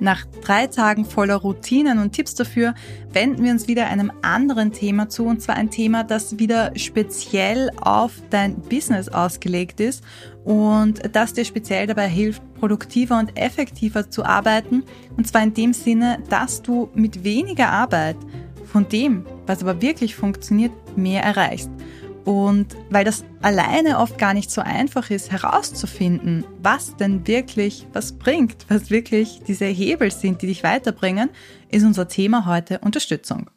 Nach drei Tagen voller Routinen und Tipps dafür wenden wir uns wieder einem anderen Thema zu, und zwar ein Thema, das wieder speziell auf dein Business ausgelegt ist und das dir speziell dabei hilft, produktiver und effektiver zu arbeiten. Und zwar in dem Sinne, dass du mit weniger Arbeit von dem, was aber wirklich funktioniert, mehr erreichst. Und weil das alleine oft gar nicht so einfach ist, herauszufinden, was denn wirklich was bringt, was wirklich diese Hebel sind, die dich weiterbringen, ist unser Thema heute Unterstützung.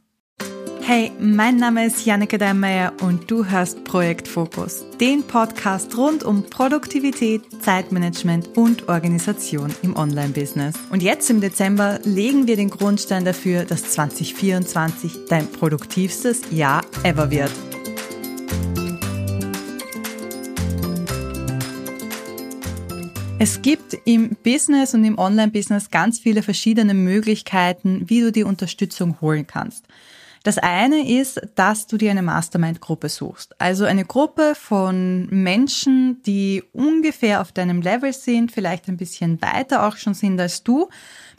Hey, mein Name ist Janneke Deinmeier und du hörst Projekt Fokus, den Podcast rund um Produktivität, Zeitmanagement und Organisation im Online-Business. Und jetzt im Dezember legen wir den Grundstein dafür, dass 2024 dein produktivstes Jahr ever wird. Es gibt im Business und im Online-Business ganz viele verschiedene Möglichkeiten, wie du die Unterstützung holen kannst. Das eine ist, dass du dir eine Mastermind-Gruppe suchst. Also eine Gruppe von Menschen, die ungefähr auf deinem Level sind, vielleicht ein bisschen weiter auch schon sind als du,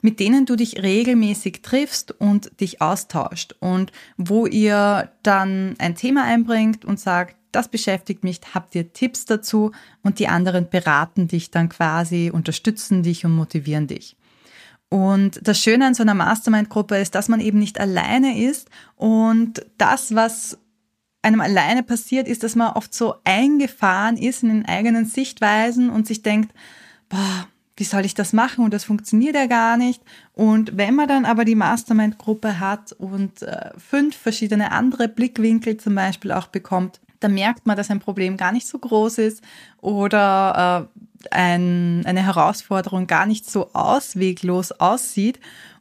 mit denen du dich regelmäßig triffst und dich austauscht und wo ihr dann ein Thema einbringt und sagt, das beschäftigt mich, habt ihr Tipps dazu und die anderen beraten dich dann quasi, unterstützen dich und motivieren dich. Und das Schöne an so einer Mastermind-Gruppe ist, dass man eben nicht alleine ist und das, was einem alleine passiert, ist, dass man oft so eingefahren ist in den eigenen Sichtweisen und sich denkt, boah, wie soll ich das machen und das funktioniert ja gar nicht. Und wenn man dann aber die Mastermind-Gruppe hat und äh, fünf verschiedene andere Blickwinkel zum Beispiel auch bekommt, da merkt man, dass ein Problem gar nicht so groß ist oder äh, ein, eine Herausforderung gar nicht so ausweglos aussieht.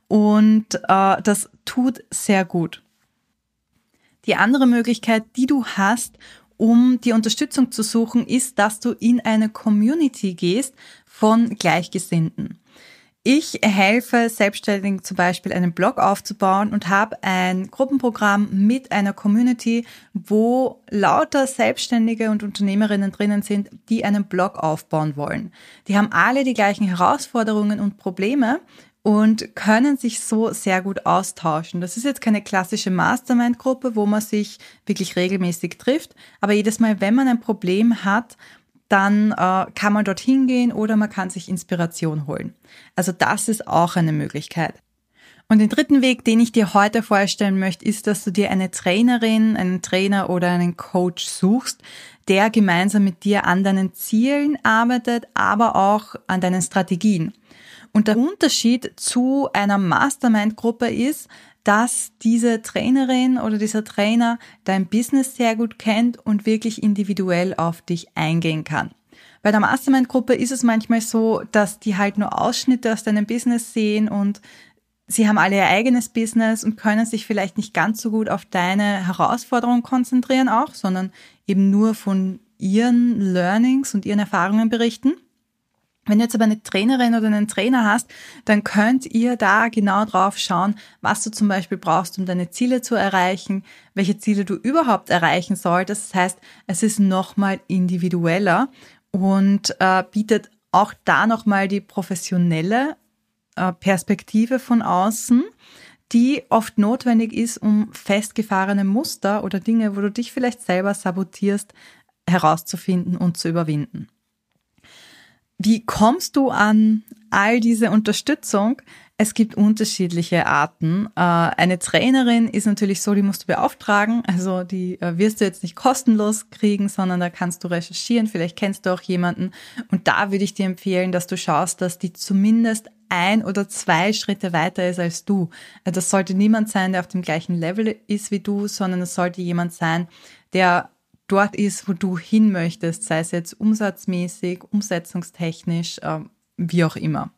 Und äh, das tut sehr gut. Die andere Möglichkeit, die du hast, um die Unterstützung zu suchen, ist, dass du in eine Community gehst von Gleichgesinnten. Ich helfe Selbstständigen zum Beispiel einen Blog aufzubauen und habe ein Gruppenprogramm mit einer Community, wo lauter Selbstständige und Unternehmerinnen drinnen sind, die einen Blog aufbauen wollen. Die haben alle die gleichen Herausforderungen und Probleme und können sich so sehr gut austauschen. Das ist jetzt keine klassische Mastermind-Gruppe, wo man sich wirklich regelmäßig trifft, aber jedes Mal, wenn man ein Problem hat, dann äh, kann man dorthin gehen oder man kann sich Inspiration holen. Also das ist auch eine Möglichkeit. Und den dritten Weg, den ich dir heute vorstellen möchte, ist, dass du dir eine Trainerin, einen Trainer oder einen Coach suchst, der gemeinsam mit dir an deinen Zielen arbeitet, aber auch an deinen Strategien. Und der Unterschied zu einer Mastermind-Gruppe ist, dass diese Trainerin oder dieser Trainer dein Business sehr gut kennt und wirklich individuell auf dich eingehen kann. Bei der Mastermind-Gruppe ist es manchmal so, dass die halt nur Ausschnitte aus deinem Business sehen und sie haben alle ihr eigenes Business und können sich vielleicht nicht ganz so gut auf deine Herausforderungen konzentrieren auch, sondern eben nur von ihren Learnings und ihren Erfahrungen berichten. Wenn du jetzt aber eine Trainerin oder einen Trainer hast, dann könnt ihr da genau drauf schauen, was du zum Beispiel brauchst, um deine Ziele zu erreichen, welche Ziele du überhaupt erreichen solltest. Das heißt, es ist nochmal individueller und äh, bietet auch da nochmal die professionelle äh, Perspektive von außen, die oft notwendig ist, um festgefahrene Muster oder Dinge, wo du dich vielleicht selber sabotierst, herauszufinden und zu überwinden. Wie kommst du an all diese Unterstützung? Es gibt unterschiedliche Arten. Äh, eine Trainerin ist natürlich so, die musst du beauftragen. Also die äh, wirst du jetzt nicht kostenlos kriegen, sondern da kannst du recherchieren. Vielleicht kennst du auch jemanden. Und da würde ich dir empfehlen, dass du schaust, dass die zumindest ein oder zwei Schritte weiter ist als du. Also das sollte niemand sein, der auf dem gleichen Level ist wie du, sondern es sollte jemand sein, der dort ist, wo du hin möchtest, sei es jetzt umsatzmäßig, umsetzungstechnisch, äh, wie auch immer.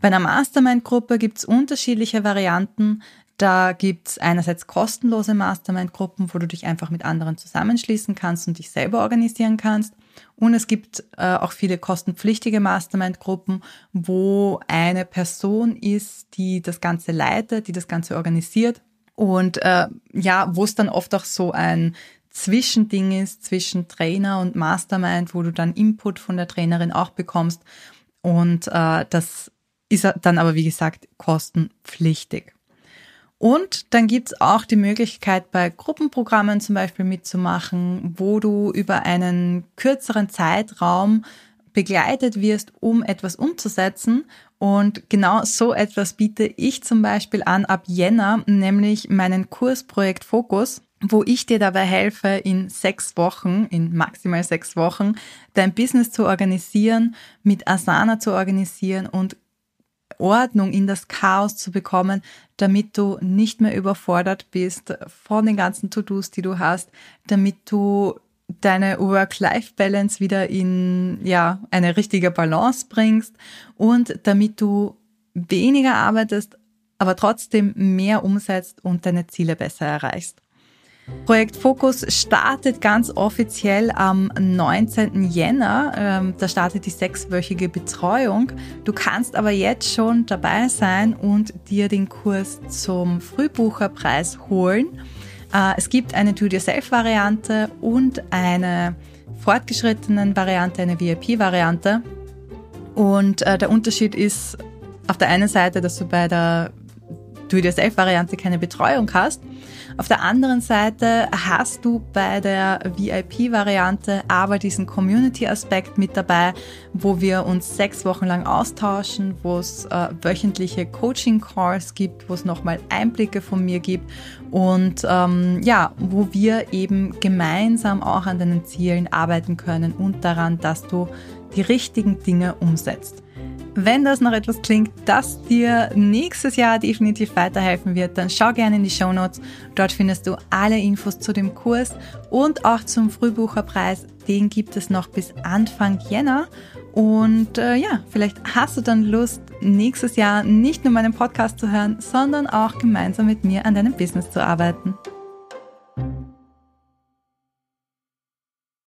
Bei einer Mastermind-Gruppe gibt es unterschiedliche Varianten. Da gibt es einerseits kostenlose Mastermind-Gruppen, wo du dich einfach mit anderen zusammenschließen kannst und dich selber organisieren kannst. Und es gibt äh, auch viele kostenpflichtige Mastermind-Gruppen, wo eine Person ist, die das Ganze leitet, die das Ganze organisiert. Und äh, ja, wo es dann oft auch so ein Zwischending ist zwischen Trainer und Mastermind, wo du dann Input von der Trainerin auch bekommst. Und äh, das ist dann aber, wie gesagt, kostenpflichtig. Und dann gibt's auch die Möglichkeit, bei Gruppenprogrammen zum Beispiel mitzumachen, wo du über einen kürzeren Zeitraum begleitet wirst, um etwas umzusetzen. Und genau so etwas biete ich zum Beispiel an ab Jänner, nämlich meinen Kursprojekt Fokus wo ich dir dabei helfe, in sechs Wochen, in maximal sechs Wochen, dein Business zu organisieren, mit Asana zu organisieren und Ordnung in das Chaos zu bekommen, damit du nicht mehr überfordert bist von den ganzen To-Dos, die du hast, damit du deine Work-Life-Balance wieder in ja, eine richtige Balance bringst und damit du weniger arbeitest, aber trotzdem mehr umsetzt und deine Ziele besser erreichst. Projekt Fokus startet ganz offiziell am 19. Jänner. Ähm, da startet die sechswöchige Betreuung. Du kannst aber jetzt schon dabei sein und dir den Kurs zum Frühbucherpreis holen. Äh, es gibt eine Do-it-yourself-Variante und eine fortgeschrittenen Variante, eine VIP-Variante. Und äh, der Unterschied ist auf der einen Seite, dass du bei der Do-it-yourself-Variante keine Betreuung hast. Auf der anderen Seite hast du bei der VIP-Variante aber diesen Community-Aspekt mit dabei, wo wir uns sechs Wochen lang austauschen, wo es äh, wöchentliche Coaching-Calls gibt, wo es nochmal Einblicke von mir gibt und ähm, ja, wo wir eben gemeinsam auch an deinen Zielen arbeiten können und daran, dass du die richtigen Dinge umsetzt. Wenn das noch etwas klingt, das dir nächstes Jahr definitiv weiterhelfen wird, dann schau gerne in die Show Notes. Dort findest du alle Infos zu dem Kurs und auch zum Frühbucherpreis. Den gibt es noch bis Anfang Jänner. Und äh, ja, vielleicht hast du dann Lust, nächstes Jahr nicht nur meinen Podcast zu hören, sondern auch gemeinsam mit mir an deinem Business zu arbeiten.